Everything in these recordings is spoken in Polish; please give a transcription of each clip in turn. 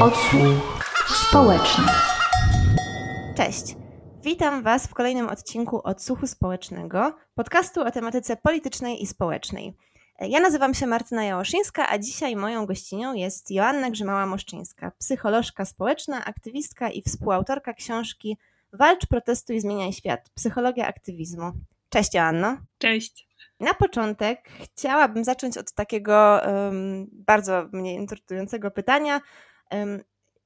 Odsłuch społeczny. Cześć. Witam Was w kolejnym odcinku Odsłuchu Społecznego, podcastu o tematyce politycznej i społecznej. Ja nazywam się Martyna Jałoszyńska, a dzisiaj moją gościnią jest Joanna Grzymała-Moszczyńska, psycholożka społeczna, aktywistka i współautorka książki Walcz, protestuj, zmieniaj świat. Psychologia aktywizmu. Cześć Joanno. Cześć. Na początek chciałabym zacząć od takiego um, bardzo mnie interesującego pytania.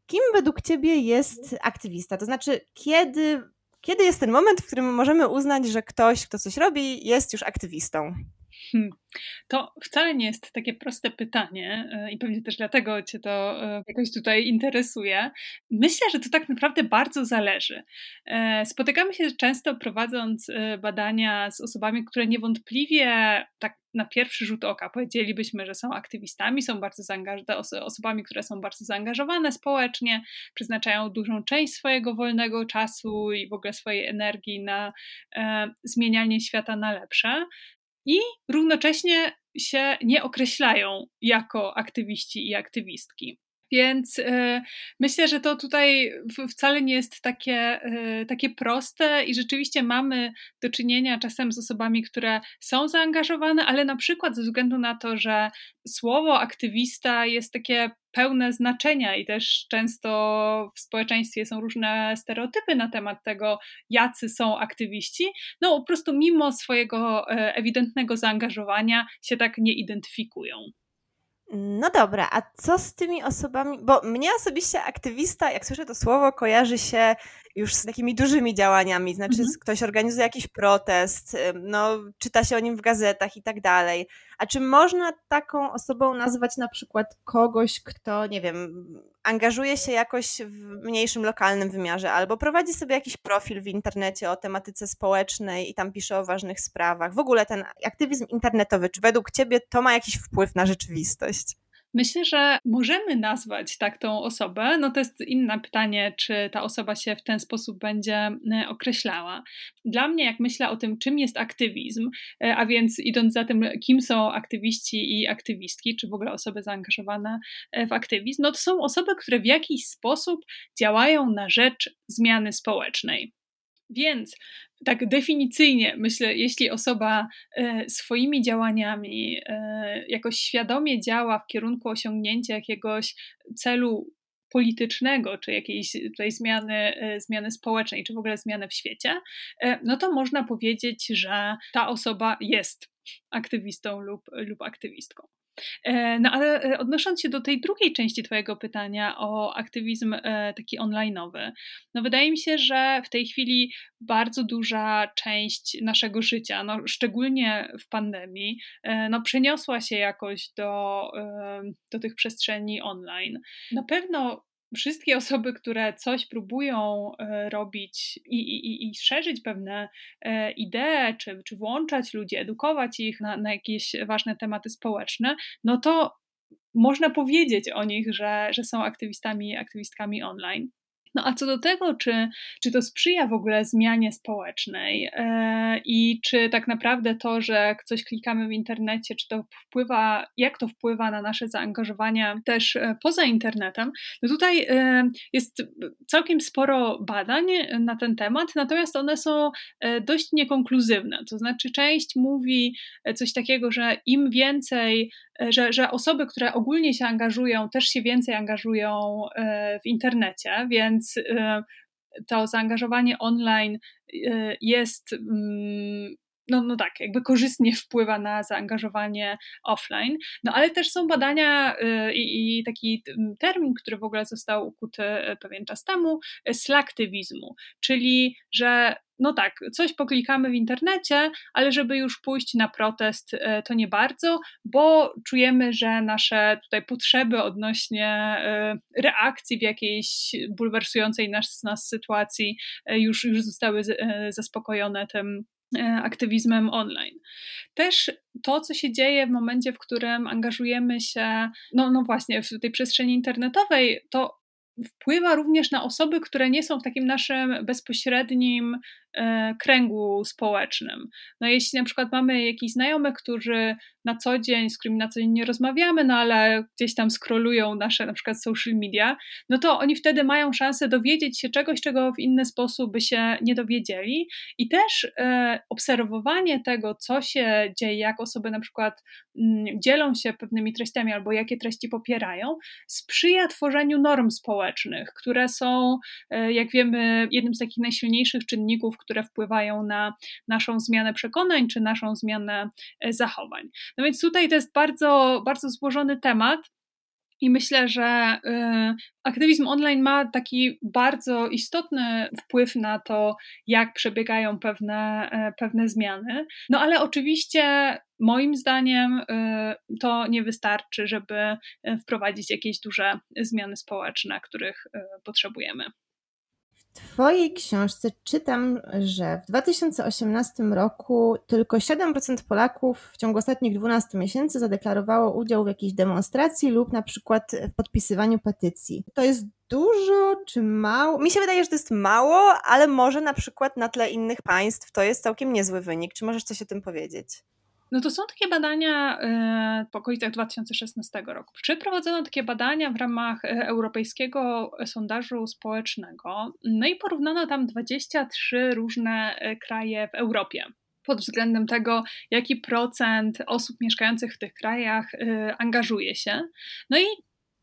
Kim według Ciebie jest aktywista? To znaczy, kiedy, kiedy jest ten moment, w którym możemy uznać, że ktoś, kto coś robi, jest już aktywistą? Hmm. To wcale nie jest takie proste pytanie e, i pewnie też dlatego Cię to e, jakoś tutaj interesuje. Myślę, że to tak naprawdę bardzo zależy. E, spotykamy się często prowadząc badania z osobami, które niewątpliwie tak na pierwszy rzut oka powiedzielibyśmy, że są aktywistami, są bardzo osobami, które są bardzo zaangażowane społecznie, przeznaczają dużą część swojego wolnego czasu i w ogóle swojej energii na e, zmienianie świata na lepsze i równocześnie się nie określają jako aktywiści i aktywistki. Więc y, myślę, że to tutaj wcale nie jest takie, y, takie proste i rzeczywiście mamy do czynienia czasem z osobami, które są zaangażowane, ale na przykład ze względu na to, że słowo aktywista jest takie pełne znaczenia i też często w społeczeństwie są różne stereotypy na temat tego, jacy są aktywiści, no po prostu mimo swojego e, ewidentnego zaangażowania się tak nie identyfikują. No dobra, a co z tymi osobami? Bo mnie osobiście aktywista, jak słyszę to słowo, kojarzy się już z takimi dużymi działaniami. Znaczy, mhm. ktoś organizuje jakiś protest, no, czyta się o nim w gazetach i tak dalej. A czy można taką osobą nazwać na przykład kogoś, kto, nie wiem, angażuje się jakoś w mniejszym lokalnym wymiarze, albo prowadzi sobie jakiś profil w internecie o tematyce społecznej i tam pisze o ważnych sprawach? W ogóle ten aktywizm internetowy, czy według Ciebie to ma jakiś wpływ na rzeczywistość? Myślę, że możemy nazwać tak tą osobę. No to jest inne pytanie, czy ta osoba się w ten sposób będzie e, określała. Dla mnie, jak myślę o tym, czym jest aktywizm, e, a więc idąc za tym, kim są aktywiści i aktywistki, czy w ogóle osoby zaangażowane e, w aktywizm, no to są osoby, które w jakiś sposób działają na rzecz zmiany społecznej. Więc tak definicyjnie myślę, jeśli osoba e, swoimi działaniami e, jakoś świadomie działa w kierunku osiągnięcia jakiegoś celu politycznego, czy jakiejś tutaj zmiany, e, zmiany społecznej, czy w ogóle zmiany w świecie, no to można powiedzieć, że ta osoba jest aktywistą lub, lub aktywistką. E, no ale e, odnosząc się do tej drugiej części Twojego pytania o aktywizm e, taki onlineowy, no wydaje mi się, że w tej chwili bardzo duża część naszego życia, no szczególnie w pandemii, no przeniosła się jakoś do, do tych przestrzeni online. Na pewno wszystkie osoby, które coś próbują e, robić i, i, i szerzyć pewne e, idee, czy, czy włączać ludzi, edukować ich na, na jakieś ważne tematy społeczne, no to można powiedzieć o nich, że, że są aktywistami i aktywistkami online. No a co do tego, czy, czy to sprzyja w ogóle zmianie społecznej e, i czy tak naprawdę to, że coś klikamy w internecie, czy to wpływa, jak to wpływa na nasze zaangażowania też e, poza internetem, no tutaj e, jest całkiem sporo badań na ten temat, natomiast one są dość niekonkluzywne. To znaczy, część mówi coś takiego, że im więcej że, że osoby, które ogólnie się angażują, też się więcej angażują e, w internecie, więc e, to zaangażowanie online e, jest mm, no, no tak, jakby korzystnie wpływa na zaangażowanie offline. No ale też są badania i, i, taki termin, który w ogóle został ukuty pewien czas temu, slaktywizmu, czyli że no tak, coś poklikamy w internecie, ale żeby już pójść na protest, to nie bardzo, bo czujemy, że nasze tutaj potrzeby odnośnie reakcji w jakiejś bulwersującej nas, nas sytuacji już, już zostały zaspokojone tym aktywizmem online. Też to, co się dzieje w momencie, w którym angażujemy się, no, no właśnie, w tej przestrzeni internetowej, to wpływa również na osoby, które nie są w takim naszym bezpośrednim e, kręgu społecznym. No jeśli na przykład mamy jakichś znajomych, którzy na co dzień, z którymi na co dzień nie rozmawiamy, no ale gdzieś tam scrollują nasze na przykład social media, no to oni wtedy mają szansę dowiedzieć się czegoś, czego w inny sposób by się nie dowiedzieli i też e, obserwowanie tego, co się dzieje, jak osoby na przykład m, mm, dzielą się pewnymi treściami albo jakie treści popierają, sprzyja tworzeniu norm społecznych, które są, e, jak wiemy, jednym z takich najsilniejszych czynników, które wpływają na naszą zmianę przekonań czy naszą zmianę e, zachowań. No więc tutaj to jest bardzo, bardzo złożony temat. I myślę, że y, aktywizm online ma taki bardzo istotny wpływ na to, jak przebiegają pewne, y, pewne zmiany. No ale oczywiście, moim zdaniem, to nie wystarczy, żeby wprowadzić jakieś duże zmiany społeczne, których potrzebujemy. Twojej książce czytam, że w 2018 roku tylko 7% Polaków w ciągu ostatnich 12 miesięcy zadeklarowało udział w jakiejś demonstracji lub na przykład w podpisywaniu petycji. To jest dużo czy mało? Mi się wydaje, że to jest mało, ale może na przykład na tle innych państw to jest całkiem niezły wynik. Czy możesz coś o tym powiedzieć? No to są takie badania e, w okolicach 2016 roku. Przeprowadzono takie badania w ramach e, Europejskiego Sondażu Społecznego, no i porównano tam 23 różne e, kraje w Europie pod względem tego, jaki procent osób mieszkających w tych krajach angażuje się. No i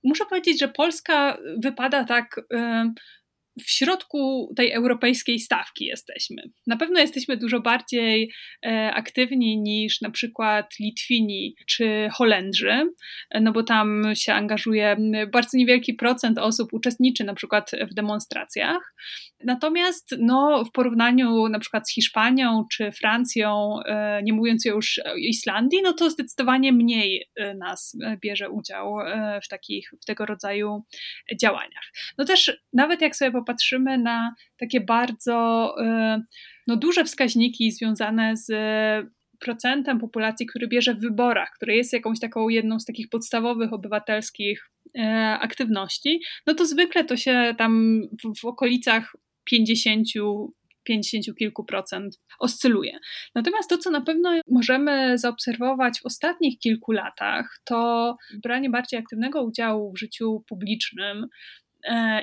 muszę powiedzieć, że Polska wypada tak w środku tej europejskiej stawki jesteśmy. Na pewno jesteśmy dużo bardziej e, aktywni niż na przykład Litwini czy Holendrzy, e, no bo tam się angażuje bardzo niewielki procent osób uczestniczy na przykład w demonstracjach. Natomiast no, w porównaniu na przykład z Hiszpanią czy Francją, e, nie mówiąc już o Islandii, no to zdecydowanie mniej nas bierze udział w takich w tego rodzaju działaniach. No też nawet jak sobie popatrzymy na takie bardzo y, no, duże wskaźniki związane z procentem populacji, który bierze w wyborach, który jest jakąś taką jedną z takich podstawowych obywatelskich y, aktywności, no to zwykle to się tam w, w okolicach 50 50 kilku procent oscyluje. Natomiast to, co na pewno możemy zaobserwować w ostatnich kilku latach, to branie bardziej aktywnego udziału w życiu publicznym, E,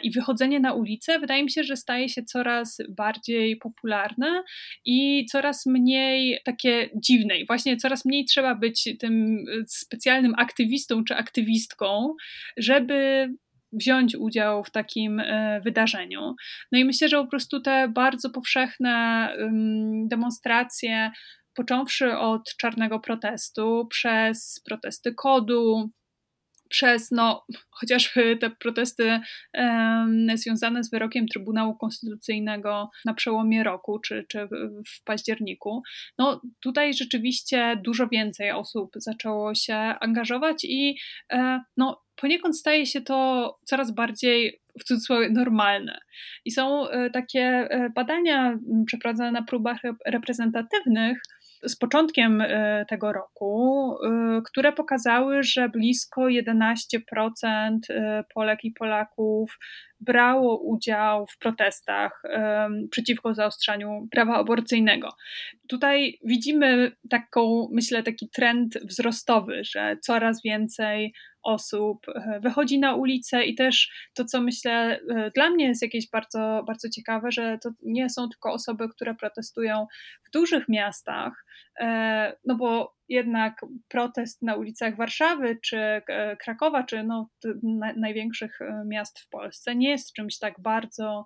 i wychodzenie na ulicę wydaje mi się, że staje się coraz bardziej popularne i coraz mniej takie dziwne. I właśnie coraz mniej trzeba być tym specjalnym aktywistą czy aktywistką, żeby wziąć udział w takim e, wydarzeniu. No i myślę, że po prostu te bardzo powszechne demonstracje, począwszy od czarnego protestu, przez protesty kodu, przez no, chociażby te protesty um, związane z wyrokiem Trybunału Konstytucyjnego na przełomie roku czy, czy w październiku, no tutaj rzeczywiście dużo więcej osób zaczęło się angażować i e, no, poniekąd staje się to coraz bardziej w cudzysłowie normalne. I są e, takie e, badania przeprowadzone na próbach reprezentatywnych, z początkiem e, tego roku, e, które pokazały, że blisko 11% e, Polek i Polaków brało udział w protestach przeciwko zaostrzaniu prawa aborcyjnego. Tutaj widzimy taką, myślę, taki trend wzrostowy, że coraz więcej osób e, wychodzi na ulicę i też to, co myślę e, dla mnie jest jakieś bardzo, bardzo ciekawe, że to nie są tylko osoby, które protestują w dużych miastach, e, no bo jednak protest na ulicach Warszawy czy Krakowa, czy no, największych miast w Polsce nie jest czymś tak bardzo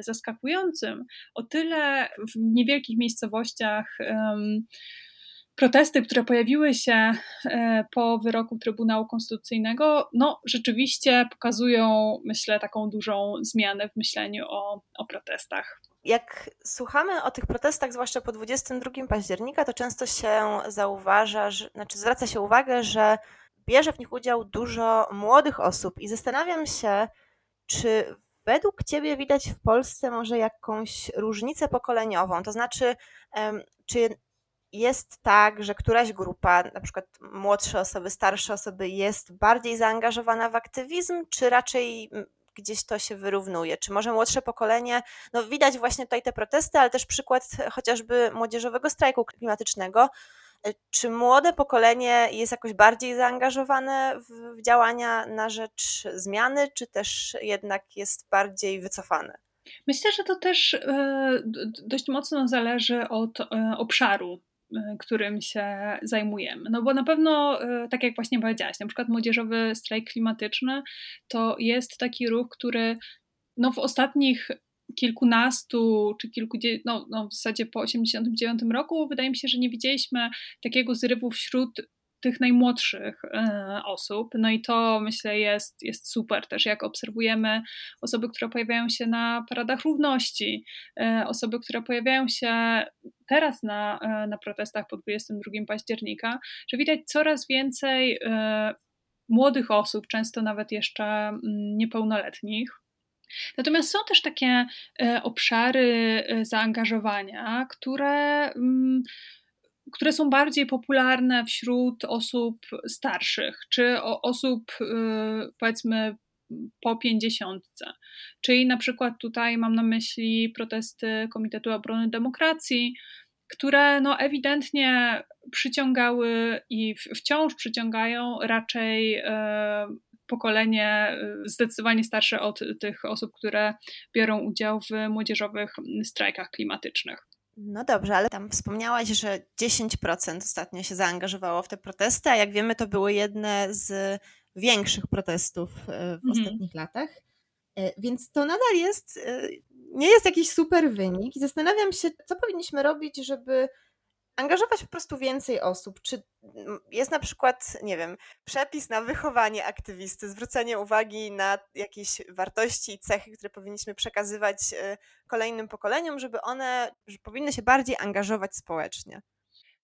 zaskakującym. O tyle w niewielkich miejscowościach protesty, które pojawiły się e, po wyroku Trybunału Konstytucyjnego, no rzeczywiście pokazują, myślę, taką dużą zmianę w myśleniu o, o protestach. Jak słuchamy o tych protestach, zwłaszcza po 22 października, to często się zauważa, że, znaczy zwraca się uwagę, że bierze w nich udział dużo młodych osób i zastanawiam się, czy według Ciebie widać w Polsce może jakąś różnicę pokoleniową? To znaczy, czy jest tak, że któraś grupa, na przykład młodsze osoby, starsze osoby, jest bardziej zaangażowana w aktywizm, czy raczej gdzieś to się wyrównuje? Czy może młodsze pokolenie, no widać właśnie tutaj te protesty, ale też przykład chociażby młodzieżowego strajku klimatycznego, E, czy młode pokolenie jest jakoś bardziej zaangażowane w, w działania na rzecz zmiany, czy też jednak jest bardziej wycofane? Myślę, że to też e, dość mocno zależy od e, obszaru, którym się zajmujemy. No bo na pewno, tak jak właśnie powiedziałaś, na przykład młodzieżowy strajk klimatyczny to jest taki ruch, który no w ostatnich kilkunastu czy kilkudziesięciu, no, no w zasadzie po 89 roku, wydaje mi się, że nie widzieliśmy takiego zrywu wśród tych najmłodszych e, osób. No i to myślę jest, jest super też, jak obserwujemy osoby, które pojawiają się na paradach równości, e, osoby, które pojawiają się teraz na, e, na protestach po 22 października, że widać coraz więcej młodych osób, często nawet jeszcze mm, niepełnoletnich, Natomiast są też takie obszary zaangażowania, które, mm, które są bardziej popularne wśród osób starszych, czy osób e, powiedzmy po pięćdziesiątce. Czyli na przykład tutaj mam na myśli protesty Komitetu Obrony Demokracji, które no ewidentnie przyciągały i wciąż przyciągają raczej pokolenie y, zdecydowanie starsze od tych osób, które biorą udział w młodzieżowych strajkach klimatycznych. No dobrze, ale tam wspomniałaś, że 10% ostatnio się zaangażowało w te protesty, a jak wiemy, to były jedne z większych protestów y, w mhm. ostatnich latach. Y, więc to nadal jest, nie jest jakiś super wynik i zastanawiam się, co powinniśmy robić, żeby angażować po prostu więcej osób. Czy jest na przykład, nie wiem, przepis na wychowanie aktywisty, zwrócenie uwagi na jakieś wartości i cechy, które powinniśmy przekazywać e, kolejnym pokoleniom, żeby one że powinny się bardziej angażować społecznie?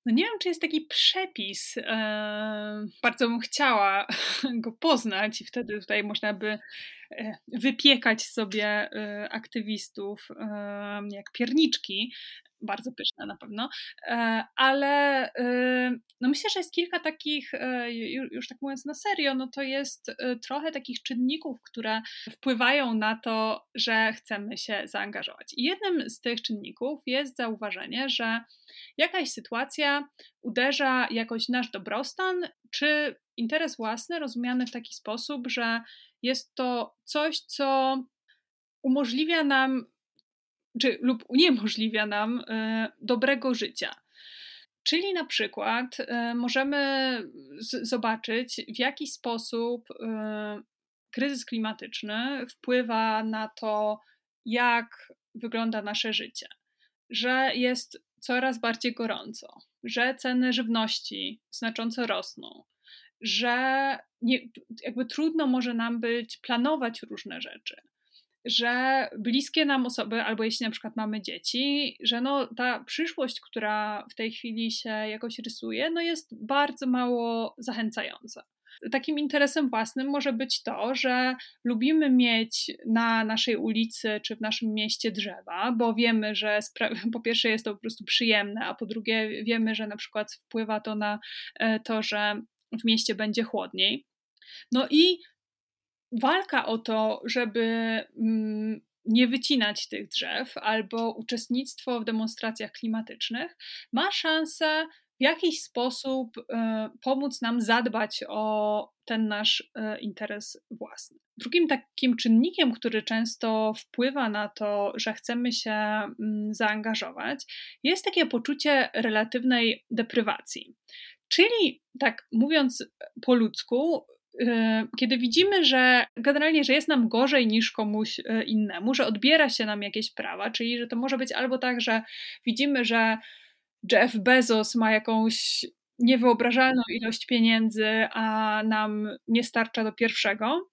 No nie wiem, czy jest taki przepis. Eee, bardzo bym chciała go poznać i wtedy tutaj można by e, wypiekać sobie e, aktywistów jak pierniczki, bardzo pyszne na pewno, e, ale e, no myślę, że jest kilka takich, e, już tak mówiąc na serio, no to jest trochę takich czynników, które wpływają na to, że chcemy się zaangażować. I jednym z tych czynników jest zauważenie, że jakaś sytuacja uderza jakoś nasz dobrostan, czy interes własny rozumiany w taki sposób, że jest to coś, co umożliwia nam czy lub uniemożliwia nam y, dobrego życia. Czyli na przykład y, możemy zobaczyć, w jaki sposób y, kryzys klimatyczny wpływa na to, jak wygląda nasze życie. Że jest coraz bardziej gorąco, że ceny żywności znacząco rosną, że nie, jakby trudno może nam być planować różne rzeczy że bliskie nam osoby, albo jeśli na przykład mamy dzieci, że no ta przyszłość, która w tej chwili się jakoś rysuje, no jest bardzo mało zachęcająca. Takim interesem własnym może być to, że lubimy mieć na naszej ulicy czy w naszym mieście drzewa, bo wiemy, że po pierwsze jest to po prostu przyjemne, a po drugie wiemy, że na przykład wpływa to na e, to, że w mieście będzie chłodniej. No i walka o to, żeby mm, nie wycinać tych drzew, albo uczestnictwo w demonstracjach klimatycznych, ma szansę w jakiś sposób e, pomóc nam zadbać o ten nasz e, interes własny. Drugim takim czynnikiem, który często wpływa na to, że chcemy się mm, zaangażować, jest takie poczucie relatywnej deprywacji. Czyli, tak mówiąc po ludzku, kiedy widzimy, że generalnie, że jest nam gorzej niż komuś y, innemu, że odbiera się nam jakieś prawa, czyli że to może być albo tak, że widzimy, że Jeff Bezos ma jakąś niewyobrażalną ilość pieniędzy, a nam nie starcza do pierwszego,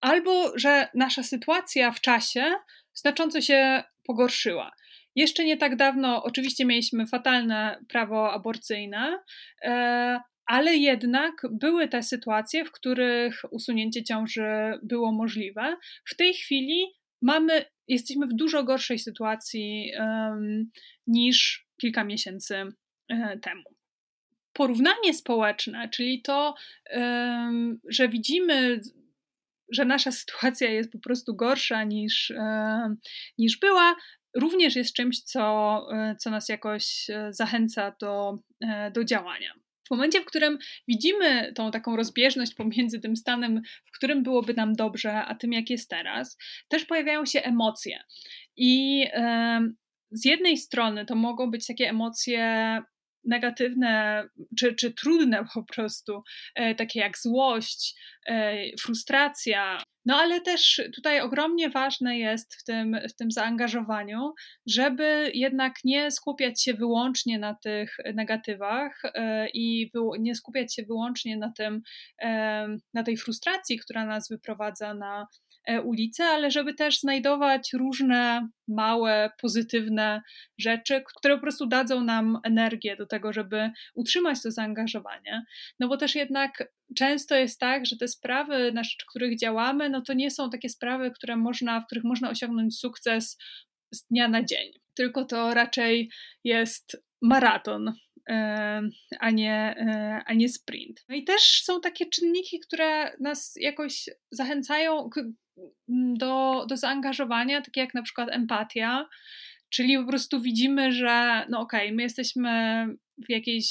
albo że nasza sytuacja w czasie znacząco się pogorszyła. Jeszcze nie tak dawno, oczywiście, mieliśmy fatalne prawo aborcyjne, e, ale jednak były te sytuacje, w których usunięcie ciąży było możliwe. W tej chwili mamy, jesteśmy w dużo gorszej sytuacji um, niż kilka miesięcy um, temu. Porównanie społeczne, czyli to, um, że widzimy że nasza sytuacja jest po prostu gorsza niż, niż była, również jest czymś, co, co nas jakoś zachęca do, do działania. W momencie, w którym widzimy tą taką rozbieżność pomiędzy tym stanem, w którym byłoby nam dobrze, a tym, jak jest teraz, też pojawiają się emocje. I z jednej strony to mogą być takie emocje negatywne czy, czy trudne po prostu, e, takie jak złość, e, frustracja. No ale też tutaj ogromnie ważne jest w tym, w tym zaangażowaniu, żeby jednak nie skupiać się wyłącznie na tych negatywach e, i nie skupiać się wyłącznie na, tym, na tej frustracji, która nas wyprowadza na, E, ulicę, ale żeby też znajdować różne małe, pozytywne rzeczy, które po prostu dadzą nam energię do tego, żeby utrzymać to zaangażowanie. No bo też jednak często jest tak, że te sprawy, na rzecz których działamy, no to nie są takie sprawy, które można, w których można osiągnąć sukces z dnia na dzień. Tylko to raczej jest maraton, a nie, e, a nie sprint. No i też są takie czynniki, które nas jakoś zachęcają do, do zaangażowania, takie jak na przykład empatia, czyli po prostu widzimy, że no okej, okay, my jesteśmy w jakiejś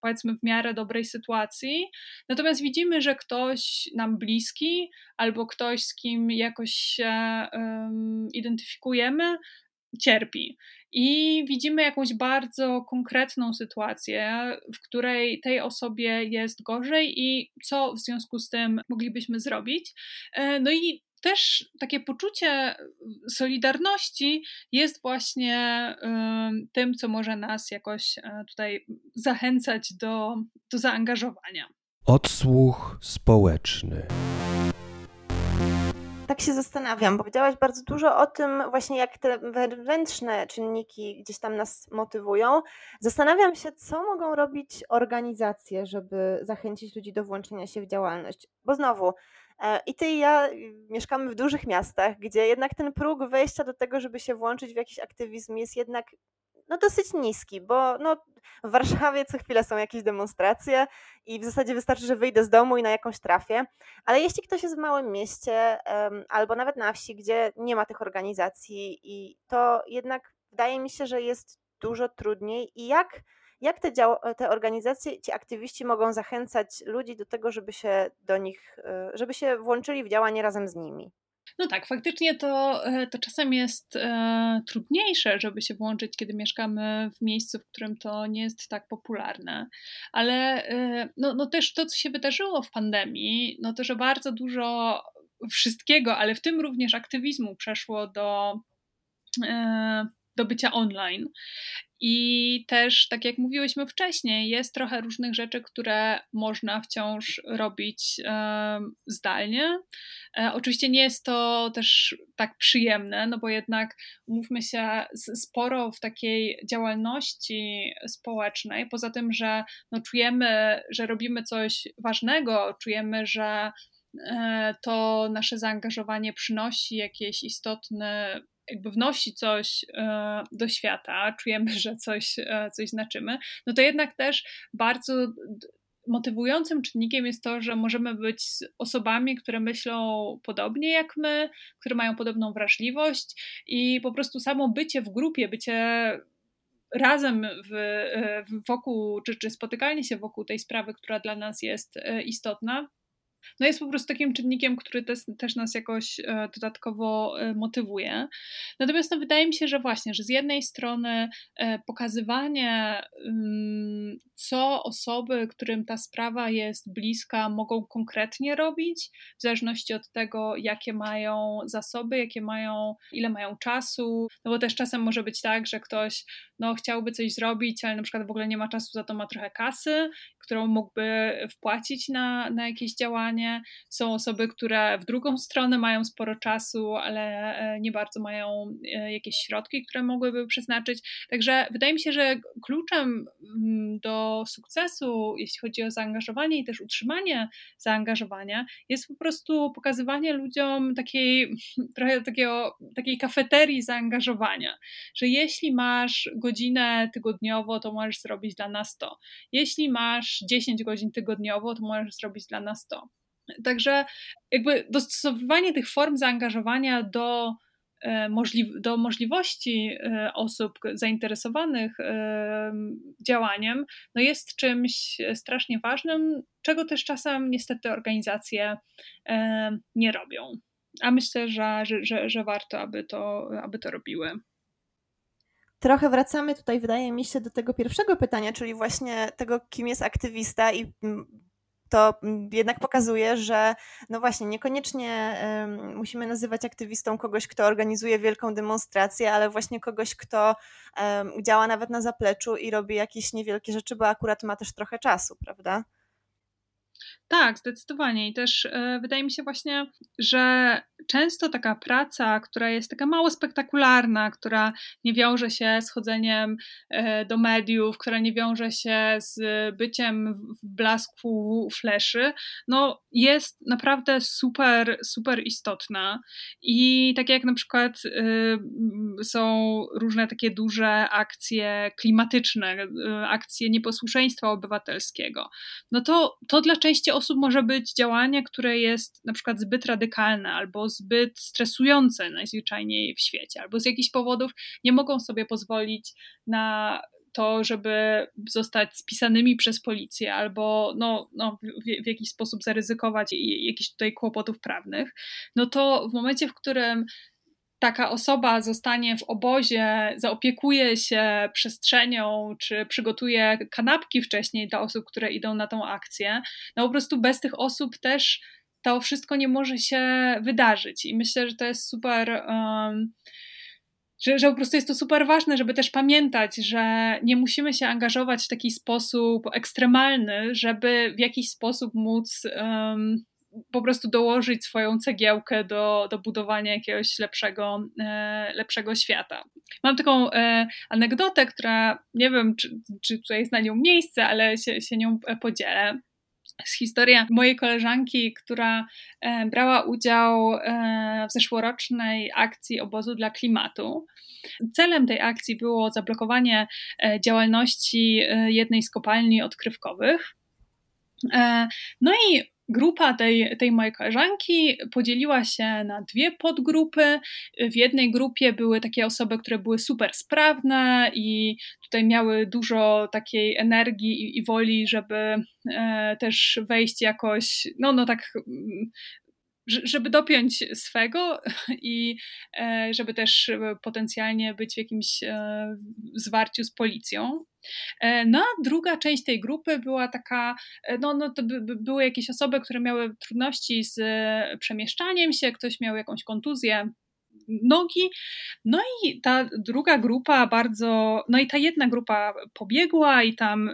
powiedzmy w miarę dobrej sytuacji, natomiast widzimy, że ktoś nam bliski albo ktoś, z kim jakoś się um, identyfikujemy, cierpi. I widzimy jakąś bardzo konkretną sytuację, w której tej osobie jest gorzej i co w związku z tym moglibyśmy zrobić. E, no i też takie poczucie solidarności jest właśnie tym, co może nas jakoś e, tutaj zachęcać do, do zaangażowania. Odsłuch społeczny tak się zastanawiam. Powiedziałaś bardzo dużo o tym, właśnie jak te wewnętrzne czynniki gdzieś tam nas motywują. Zastanawiam się, co mogą robić organizacje, żeby zachęcić ludzi do włączenia się w działalność. Bo znowu, e, i ty i ja mieszkamy w dużych miastach, gdzie jednak ten próg wejścia do tego, żeby się włączyć w jakiś aktywizm jest jednak no dosyć niski, bo no, w Warszawie co chwilę są jakieś demonstracje i w zasadzie wystarczy, że wyjdę z domu i na jakąś trafię. Ale jeśli ktoś jest w małym mieście albo nawet na wsi, gdzie nie ma tych organizacji, i to jednak wydaje mi się, że jest dużo trudniej. I jak, jak te, dział- te organizacje, ci aktywiści mogą zachęcać ludzi do tego, żeby się do nich, e, żeby się włączyli w działanie razem z nimi? No tak, faktycznie to, e, to czasem jest e, trudniejsze, żeby się włączyć, kiedy mieszkamy w miejscu, w którym to nie jest tak popularne. Ale e, no, no też to, co się wydarzyło w pandemii, no to, że bardzo dużo wszystkiego, ale w tym również aktywizmu przeszło do, e, do bycia online. I też, tak jak mówiłyśmy wcześniej, jest trochę różnych rzeczy, które można wciąż robić zdalnie. E, oczywiście nie jest to też tak przyjemne, no bo jednak umówmy się, sporo w takiej działalności społecznej, poza tym, że no, czujemy, że robimy coś ważnego, czujemy, że e, to nasze zaangażowanie przynosi jakieś istotne jakby wnosi coś e, do świata, czujemy, że coś, e, coś znaczymy, no to jednak też bardzo motywującym czynnikiem jest to, że możemy być osobami, które myślą podobnie jak my, które mają podobną wrażliwość i po prostu samo bycie w grupie, bycie razem w, e, wokół, czy, czy spotykanie się wokół tej sprawy, która dla nas jest istotna, no jest po prostu takim czynnikiem, który też, też nas jakoś e, dodatkowo e, motywuje. Natomiast no, wydaje mi się, że właśnie, że z jednej strony e, pokazywanie, co osoby, którym ta sprawa jest bliska, mogą konkretnie robić, w zależności od tego, jakie mają zasoby, jakie mają, ile mają czasu, no bo też czasem może być tak, że ktoś no, chciałby coś zrobić, ale na przykład w ogóle nie ma czasu, za to ma trochę kasy, którą mógłby wpłacić na, na jakieś działanie. Są osoby, które w drugą stronę mają sporo czasu, ale e, nie bardzo mają e, jakieś środki, które mogłyby przeznaczyć. Także wydaje mi się, że kluczem mm, do sukcesu, jeśli chodzi o zaangażowanie i też utrzymanie zaangażowania, jest po prostu pokazywanie ludziom takiej trochę takiego, takiej kafeterii zaangażowania, że jeśli masz godzinę tygodniowo, to możesz zrobić dla nas to. Jeśli masz 10 godzin tygodniowo, to możesz zrobić dla nas to. Także jakby dostosowywanie tych form zaangażowania do, e, do możliwości e, osób zainteresowanych e, działaniem no jest czymś strasznie ważnym, czego też czasem niestety organizacje nie robią. A myślę, że, że, że warto, aby to, aby to robiły. Trochę wracamy tutaj, wydaje mi się, do tego pierwszego pytania, czyli właśnie tego, kim jest aktywista i to jednak pokazuje, że no właśnie, niekoniecznie musimy nazywać aktywistą kogoś, kto organizuje wielką demonstrację, ale właśnie kogoś, kto działa nawet na zapleczu i robi jakieś niewielkie rzeczy, bo akurat ma też trochę czasu, prawda? Tak, zdecydowanie. I też e, wydaje mi się właśnie, że często taka praca, która jest taka mało spektakularna, która nie wiąże się z chodzeniem e, do mediów, która nie wiąże się z byciem w blasku fleszy, no jest naprawdę super, super istotna. I tak jak na przykład e, są różne takie duże akcje klimatyczne, akcje nieposłuszeństwa obywatelskiego, no to to dla części osób może być działanie, które jest na przykład zbyt radykalne albo zbyt stresujące najzwyczajniej w świecie, albo z jakichś powodów nie mogą sobie pozwolić na to, żeby zostać spisanymi przez policję albo no, no, w, w jakiś sposób zaryzykować jakichś tutaj kłopotów prawnych, no to w momencie, w którym taka osoba zostanie w obozie, zaopiekuje się przestrzenią, czy przygotuje kanapki wcześniej dla osób, które idą na tą akcję, no po prostu bez tych osób też to wszystko nie może się wydarzyć. I myślę, że to jest super. Um, że, że po prostu jest to super ważne, żeby też pamiętać, że nie musimy się angażować w taki sposób ekstremalny, żeby w jakiś sposób móc um, po prostu dołożyć swoją cegiełkę do, do budowania jakiegoś lepszego, e, lepszego świata. Mam taką e, anegdotę, która nie wiem, czy, czy tutaj jest na nią miejsce, ale się, się nią podzielę z historia mojej koleżanki, która e, brała udział e, w zeszłorocznej akcji obozu dla klimatu. Celem tej akcji było zablokowanie e, działalności e, jednej z kopalni odkrywkowych. E, no i grupa tej, tej mojej koleżanki podzieliła się na dwie podgrupy. W jednej grupie były takie osoby, które były super sprawne i tutaj miały dużo takiej energii i, i woli, żeby e, też wejść jakoś, no, no tak żeby dopiąć swego i e, żeby też potencjalnie być w jakimś e, zwarciu z policją. E, no a druga część tej grupy była taka, no, no to by, by były jakieś osoby, które miały trudności z przemieszczaniem się, ktoś miał jakąś kontuzję nogi. No i ta druga grupa bardzo, no i ta jedna grupa pobiegła i tam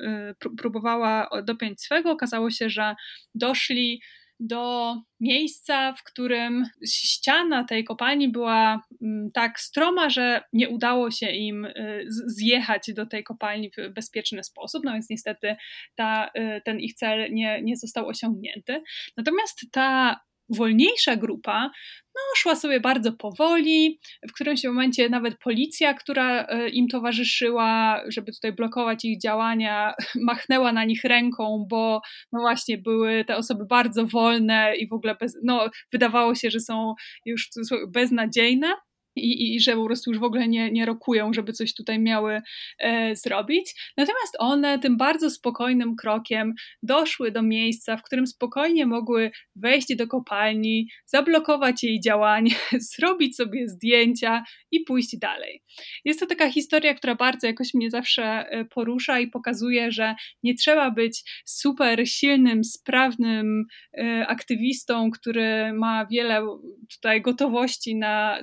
próbowała dopiąć swego. Okazało się, że doszli do miejsca, w którym ściana tej kopalni była mm, tak stroma, że nie udało się im y, zjechać do tej kopalni w bezpieczny sposób, no więc niestety ta, y, ten ich cel nie, nie został osiągnięty. Natomiast ta wolniejsza grupa no, szła sobie bardzo powoli. W którymś momencie nawet policja, która e, im towarzyszyła, żeby tutaj blokować ich działania, machnęła na nich ręką, bo no właśnie były te osoby bardzo wolne i w ogóle bez, no, wydawało się, że są już beznadziejne i, i że po prostu już w ogóle nie, nie rokują, żeby coś tutaj miały e, zrobić. Natomiast one tym bardzo spokojnym krokiem doszły do miejsca, w którym spokojnie mogły wejść do kopalni, zablokować jej działanie, zrobić sobie zdjęcia i pójść dalej. Jest to taka historia, która bardzo jakoś mnie zawsze e, porusza i pokazuje, że nie trzeba być super silnym, sprawnym e, aktywistą, który ma wiele tutaj gotowości na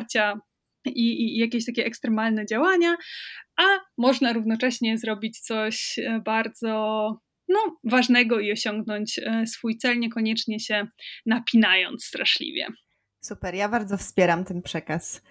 zwarcia i, i, jakieś takie ekstremalne działania, a można równocześnie zrobić coś e, bardzo no, ważnego i osiągnąć swój cel, niekoniecznie się napinając straszliwie. Super, ja bardzo wspieram ten przekaz.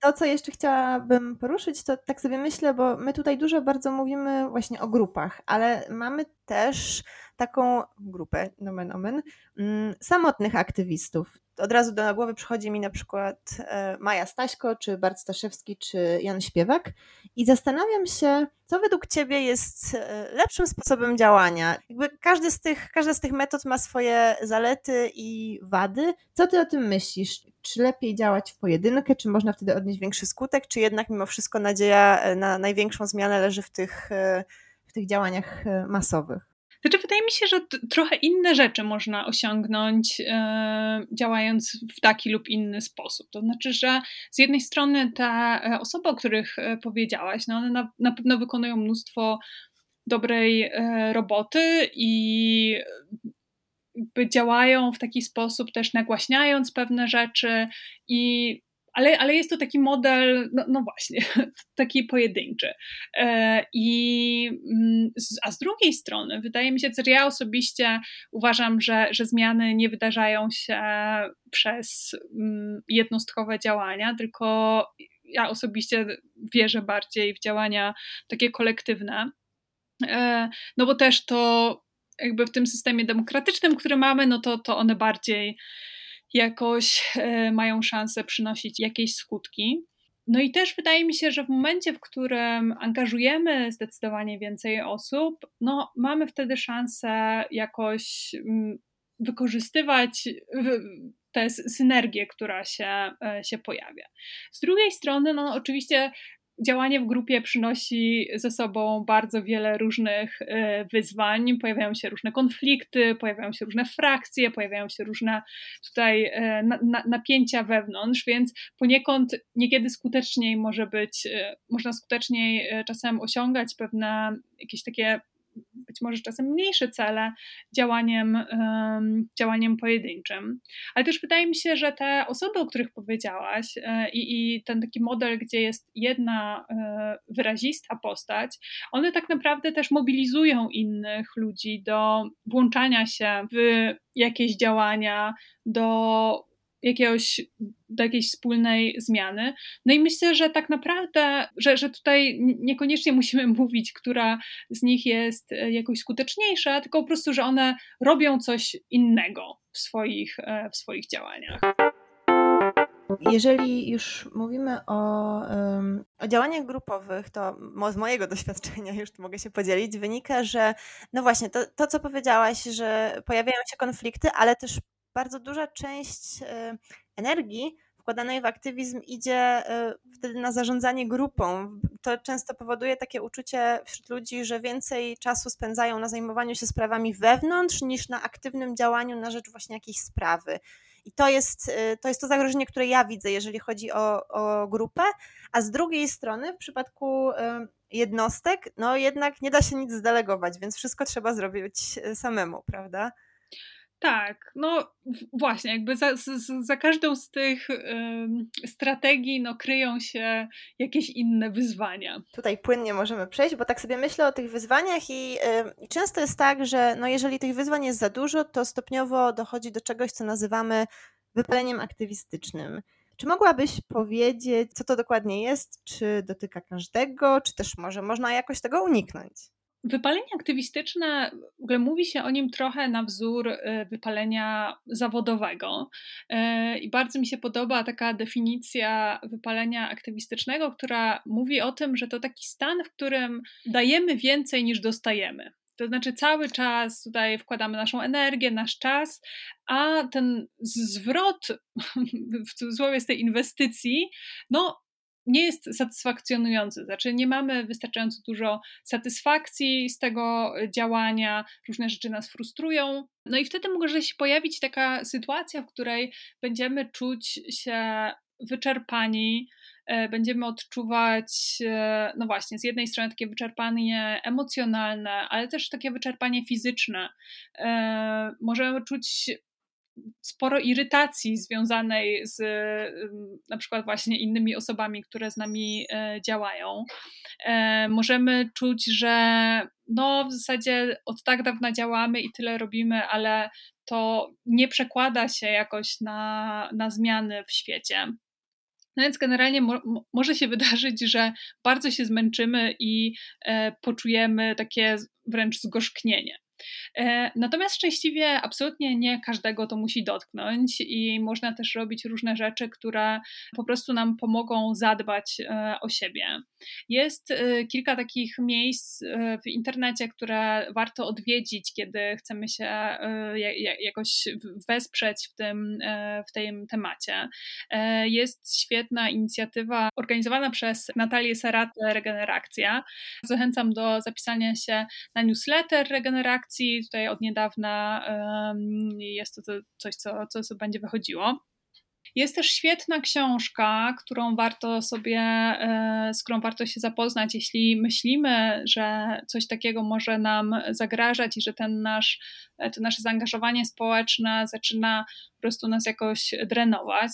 To, co jeszcze chciałabym poruszyć, to tak sobie myślę, bo my tutaj dużo bardzo mówimy właśnie o grupach, ale mamy też taką grupę, nomen omen, mm, samotnych aktywistów. Od razu do głowy przychodzi mi na przykład e, Maja Staśko, czy Bart Staszewski, czy Jan Śpiewak i zastanawiam się, co według Ciebie jest e, lepszym sposobem działania. Jakby każdy z tych, każda z tych metod ma swoje zalety i wady. Co Ty o tym myślisz? Czy lepiej działać w pojedynkę, czy można wtedy odnieść większy skutek, czy jednak mimo wszystko nadzieja e, na największą zmianę leży w tych, w tych działaniach masowych? Znaczy, wydaje mi się, że trochę inne rzeczy można osiągnąć e, działając w taki lub inny sposób. To znaczy, że z jednej strony te e, osoby, o których e, powiedziałaś, no one na, na pewno wykonują mnóstwo dobrej e, roboty i działają w taki sposób też nagłaśniając pewne rzeczy i ale, ale jest to taki model, no, no właśnie, taki pojedynczy. E, I, mm, a z drugiej strony, wydaje mi się, że ja osobiście uważam, że, że zmiany nie wydarzają się przez mm, jednostkowe działania, tylko ja osobiście wierzę bardziej w działania takie kolektywne. E, no bo też to jakby w tym systemie demokratycznym, który mamy, no to, to one bardziej jakoś e, mają szansę przynosić jakieś skutki. No i też wydaje mi się, że w momencie, w którym angażujemy zdecydowanie więcej osób, no mamy wtedy szansę jakoś mm, wykorzystywać tę synergię, która się, e, się pojawia. Z drugiej strony, no oczywiście działanie w grupie przynosi ze sobą bardzo wiele różnych e, wyzwań. Pojawiają się różne konflikty, pojawiają się różne frakcje, pojawiają się różne tutaj e, napięcia wewnątrz, więc poniekąd niekiedy skuteczniej może być, e, można skuteczniej czasem osiągać pewne jakieś takie być może czasem mniejsze cele działaniem, działaniem pojedynczym. Ale też wydaje mi się, że te osoby, o których powiedziałaś e, i, i ten taki model, gdzie jest jedna e, wyrazista postać, one tak naprawdę też mobilizują innych ludzi do włączania się w jakieś działania, do jakiegoś, do jakiejś wspólnej zmiany. No i myślę, że tak naprawdę, że, że tutaj niekoniecznie musimy mówić, która z nich jest e, jakoś skuteczniejsza, tylko po prostu, że one robią coś innego w swoich, e, w swoich działaniach. Jeżeli już mówimy o, o działaniach grupowych, to z mojego doświadczenia już mogę się podzielić, wynika, że no właśnie to, to co powiedziałaś, że pojawiają się konflikty, ale też bardzo duża część e, energii wkładanej w aktywizm idzie e, wtedy na zarządzanie grupą. To często powoduje takie uczucie wśród ludzi, że więcej czasu spędzają na zajmowaniu się sprawami wewnątrz niż na aktywnym działaniu na rzecz właśnie jakiejś sprawy. I to jest, e, to jest to zagrożenie, które ja widzę, jeżeli chodzi o, o grupę, a z drugiej strony w przypadku jednostek, no jednak nie da się nic zdelegować, więc wszystko trzeba zrobić samemu, prawda? Tak, no właśnie, jakby za, za, każdą z tych strategii no, kryją się jakieś inne wyzwania. Tutaj płynnie możemy przejść, bo tak sobie myślę o tych wyzwaniach i, często jest tak, że no, jeżeli tych wyzwań jest za dużo, to stopniowo dochodzi do czegoś, co nazywamy wypaleniem aktywistycznym. Czy mogłabyś powiedzieć, co to dokładnie jest? Czy dotyka każdego, czy też może można jakoś tego uniknąć? Wypalenie aktywistyczne, w ogóle mówi się o nim trochę na wzór y, wypalenia zawodowego. Y, I bardzo mi się podoba taka definicja wypalenia aktywistycznego, która mówi o tym, że to taki stan, w którym dajemy więcej niż dostajemy. To znaczy, cały czas tutaj wkładamy naszą energię, nasz czas, a ten zwrot w cudzysłowie z tej inwestycji, no nie jest satysfakcjonujący. Znaczy, nie mamy wystarczająco dużo satysfakcji z tego działania, różne rzeczy nas frustrują. No i wtedy może się pojawić taka sytuacja, w której będziemy czuć się wyczerpani, e, będziemy odczuwać, e, no właśnie, z jednej strony takie wyczerpanie emocjonalne, ale też takie wyczerpanie fizyczne. E, możemy czuć sporo irytacji związanej z na przykład właśnie innymi osobami, które z nami e, działają. E, możemy czuć, że no w zasadzie od tak dawna działamy i tyle robimy, ale to nie przekłada się jakoś na, na zmiany w świecie. No więc generalnie mo może się wydarzyć, że bardzo się zmęczymy i e, poczujemy takie wręcz zgorzknienie. E, natomiast szczęśliwie absolutnie nie każdego to musi dotknąć i można też robić różne rzeczy, które po prostu nam pomogą zadbać e, o siebie. Jest e, kilka takich miejsc w internecie, które warto odwiedzić, kiedy chcemy się jakoś wesprzeć w tym, w tym temacie. Jest świetna inicjatywa organizowana przez Natalię Seratę Regeneracja. Zachęcam do zapisania się na newsletter Regeneracji. Tutaj od niedawna jest to coś, co, co będzie wychodziło. Jest też świetna książka, którą warto sobie, e, z którą warto się zapoznać, jeśli myślimy, że coś takiego może nam zagrażać i że ten nasz, e, to nasze zaangażowanie społeczne zaczyna po prostu nas jakoś drenować.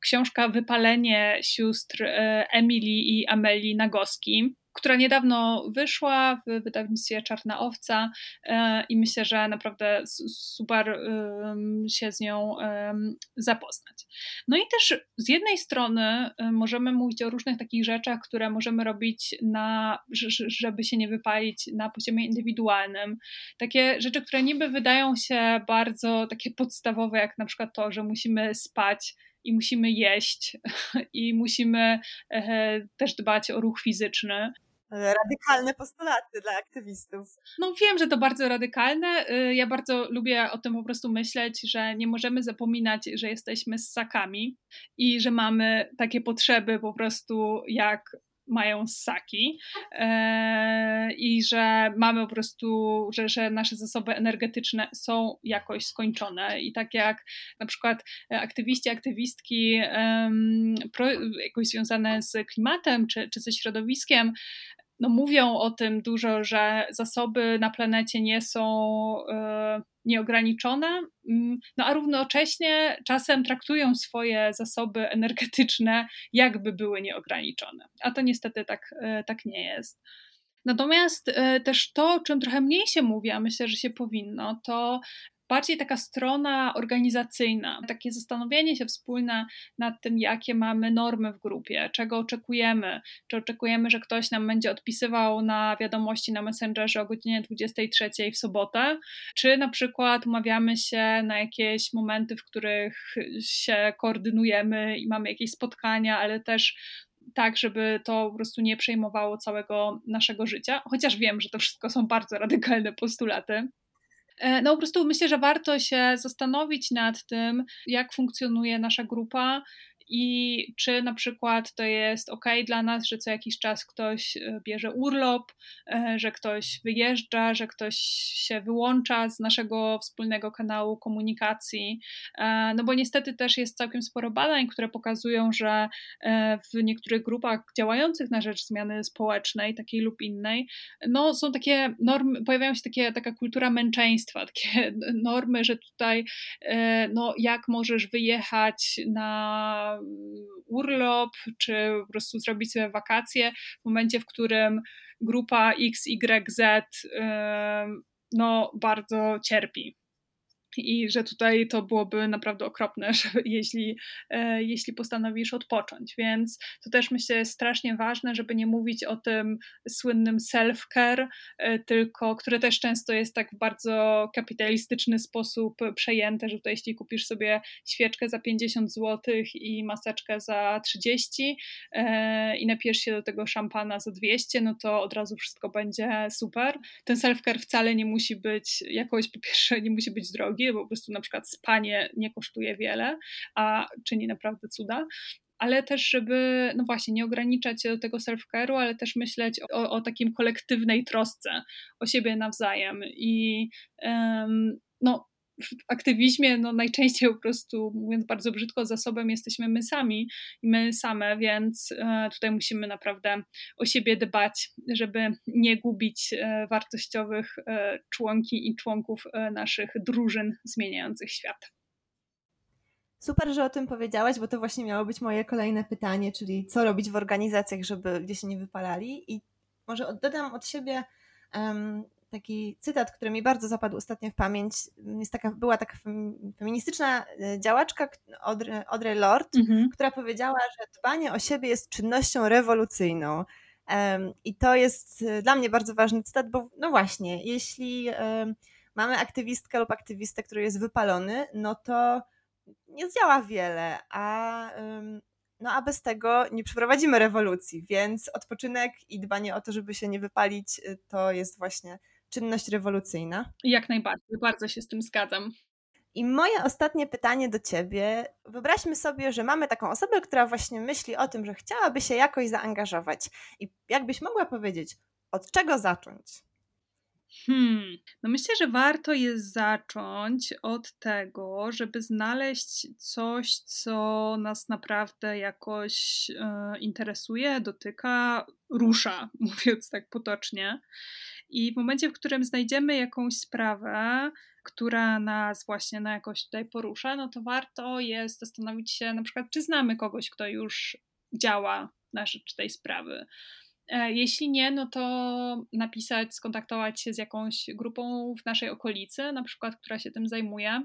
Książka Wypalenie sióstr e, Emily i Amelii Nagoski która niedawno wyszła w wydawnictwie Czarna Owca e, i myślę, że naprawdę super się z nią zapoznać. No i też z jednej strony możemy mówić o różnych takich rzeczach, które możemy robić na, żeby się nie wypalić na poziomie indywidualnym. Takie rzeczy, które niby wydają się bardzo takie podstawowe, jak na przykład to, że musimy spać i musimy jeść i musimy e, też dbać o ruch fizyczny. Radykalne postulaty dla aktywistów. No wiem, że to bardzo radykalne. Y, ja bardzo lubię o tym po prostu myśleć, że nie możemy zapominać, że jesteśmy ssakami i że mamy takie potrzeby po prostu jak mają ssaki e, i że mamy po prostu, że, że nasze zasoby energetyczne są jakoś skończone i tak jak na przykład aktywiści, aktywistki pro, jakoś związane z klimatem czy, czy ze środowiskiem no, mówią o tym dużo, że zasoby na planecie nie są e, nieograniczone, mm, no a równocześnie czasem traktują swoje zasoby energetyczne, jakby były nieograniczone. A to niestety tak, e, tak nie jest. Natomiast e, też to, o czym trochę mniej się mówi, a myślę, że się powinno, to bardziej taka strona organizacyjna, takie zastanowienie się wspólne nad tym, jakie mamy normy w grupie, czego oczekujemy. Czy oczekujemy, że ktoś nam będzie odpisywał na wiadomości na Messengerze o godzinie 23 w sobotę, czy na przykład umawiamy się na jakieś momenty, w których się koordynujemy i mamy jakieś spotkania, ale też tak, żeby to po prostu nie przejmowało całego naszego życia, chociaż wiem, że to wszystko są bardzo radykalne postulaty. E, no po prostu myślę, że warto się zastanowić nad tym, jak funkcjonuje nasza grupa, i czy na przykład to jest ok dla nas, że co jakiś czas ktoś e, bierze urlop, e, że ktoś wyjeżdża, że ktoś się wyłącza z naszego wspólnego kanału komunikacji. E, no bo niestety też jest całkiem sporo badań, które pokazują, że w niektórych grupach działających na rzecz zmiany społecznej, takiej lub innej, no są takie normy, pojawiają się takie, taka kultura męczeństwa, takie normy, że tutaj no jak możesz wyjechać na urlop, czy po prostu zrobić sobie wakacje w momencie, w którym grupa XYZ no, bardzo cierpi i że tutaj to byłoby naprawdę okropne, jeśli, e, jeśli postanowisz odpocząć. Więc to też myślę jest strasznie ważne, żeby nie mówić o tym słynnym self-care, e, tylko które też często jest tak w bardzo kapitalistyczny sposób przejęte, że to jeśli kupisz sobie świeczkę za 50 zł i maseczkę za 30 e, i napijesz się do tego szampana za 200, no to od razu wszystko będzie super. Ten self-care wcale nie musi być jakoś, po pierwsze, nie musi być drogi, bo po prostu na przykład spanie nie kosztuje wiele, a czyni naprawdę cuda ale też, żeby, no właśnie, nie ograniczać się do tego self-care'u, ale też myśleć o, o takim kolektywnej trosce o siebie nawzajem. I um, no, w aktywizmie no, najczęściej po prostu, mówiąc bardzo brzydko, zasobem jesteśmy my sami i my same, więc e, tutaj musimy naprawdę o siebie dbać, żeby nie gubić e, wartościowych e, członki i członków naszych drużyn zmieniających świat. Super, że o tym powiedziałaś, bo to właśnie miało być moje kolejne pytanie, czyli co robić w organizacjach, żeby gdzieś się nie wypalali. I może dodam od siebie taki cytat, który mi bardzo zapadł ostatnio w pamięć. Jest taka, była taka feministyczna e, działaczka Audre, Audre Lorde, mhm. która powiedziała, że dbanie o siebie jest czynnością rewolucyjną. I to jest y, dla mnie bardzo ważny cytat, bo no właśnie, jeśli mamy aktywistkę lub aktywistę, który jest wypalony, no to nie zdziała wiele, a, no a bez tego nie przeprowadzimy rewolucji, więc odpoczynek i dbanie o to, żeby się nie wypalić, to jest właśnie czynność rewolucyjna. Jak najbardziej, bardzo się z tym zgadzam. I moje ostatnie pytanie do ciebie. Wyobraźmy sobie, że mamy taką osobę, która właśnie myśli o tym, że chciałaby się jakoś zaangażować. I jakbyś mogła powiedzieć, od czego zacząć? Hmm, no myślę, że warto jest zacząć od tego, żeby znaleźć coś, co nas naprawdę jakoś e, interesuje, dotyka, rusza, mówiąc tak potocznie. I w momencie, w którym znajdziemy jakąś sprawę, która nas właśnie na jakoś tutaj porusza, no to warto jest zastanowić się na przykład, czy znamy kogoś, kto już działa na rzecz tej sprawy. E, jeśli nie, no to napisać, skontaktować się z jakąś grupą w naszej okolicy, na przykład, która się tym zajmuje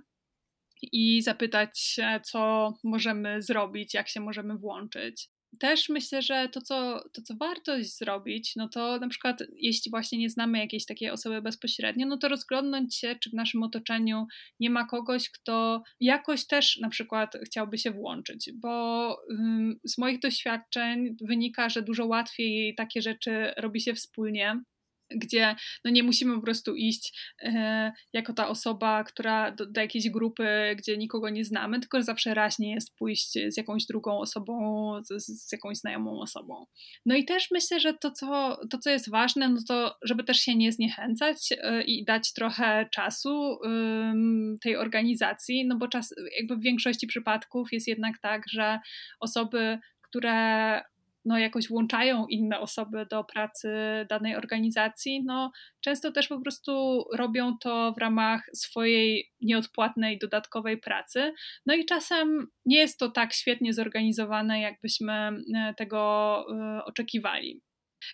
i zapytać co możemy zrobić, jak się możemy włączyć też myślę, że to co, to, co warto zrobić, no to na przykład, jeśli właśnie nie znamy jakiejś takiej osoby bezpośrednio, no to rozglądnąć się, czy w naszym otoczeniu nie ma kogoś, kto jakoś też na przykład chciałby się włączyć, bo z moich doświadczeń wynika, że dużo łatwiej takie rzeczy robi się wspólnie gdzie no nie musimy po prostu iść e, jako ta osoba, która do, do, jakiejś grupy, gdzie nikogo nie znamy, tylko zawsze raźnie jest pójść z jakąś drugą osobą, z, z, jakąś znajomą osobą. No i też myślę, że to co, to, co jest ważne, no to żeby też się nie zniechęcać e, i dać trochę czasu tej organizacji, no bo czas, jakby w większości przypadków jest jednak tak, że osoby, które no, jakoś włączają inne osoby do pracy danej organizacji, no, często też po prostu robią to w ramach swojej nieodpłatnej dodatkowej pracy. No i czasem nie jest to tak świetnie zorganizowane, jakbyśmy e, tego e, oczekiwali.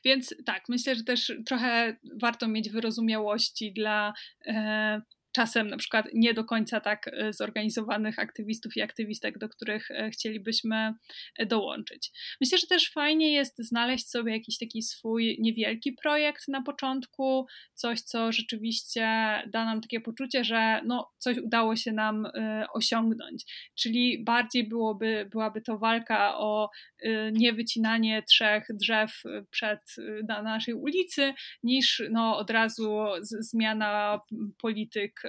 Więc tak, myślę, że też trochę warto mieć wyrozumiałości dla e, czasem na przykład nie do końca tak e, zorganizowanych aktywistów i aktywistek, do których e, chcielibyśmy e, dołączyć. Myślę, że też fajnie jest znaleźć sobie jakiś taki swój niewielki projekt na początku, coś, co rzeczywiście da nam takie poczucie, że no, coś udało się nam osiągnąć. Czyli bardziej byłoby, byłaby to walka o niewycinanie trzech drzew przed, na naszej ulicy, niż no, od razu zmiana polityk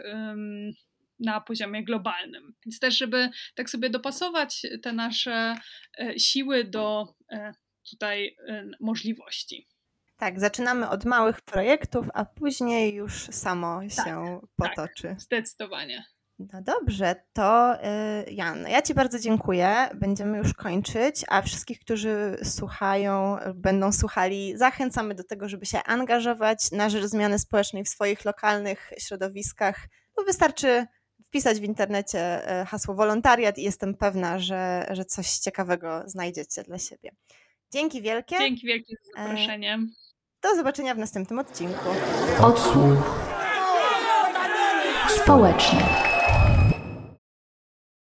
na poziomie globalnym. Więc też, żeby tak sobie dopasować te nasze e, siły do e, tutaj e, możliwości. Tak, zaczynamy od małych projektów, a później już samo tak, się potoczy. Tak, zdecydowanie. No dobrze, to Jan, ja Ci bardzo dziękuję. Będziemy już kończyć, a wszystkich, którzy słuchają, będą słuchali, zachęcamy do tego, żeby się angażować na rzecz zmiany społecznej w swoich lokalnych środowiskach. Bo wystarczy wpisać w internecie e, hasło wolontariat i jestem pewna, że, że coś ciekawego znajdziecie dla siebie. Dzięki wielkie. Dzięki wielkie za zaproszenie. Do zobaczenia w następnym odcinku. Odsłuch społeczny.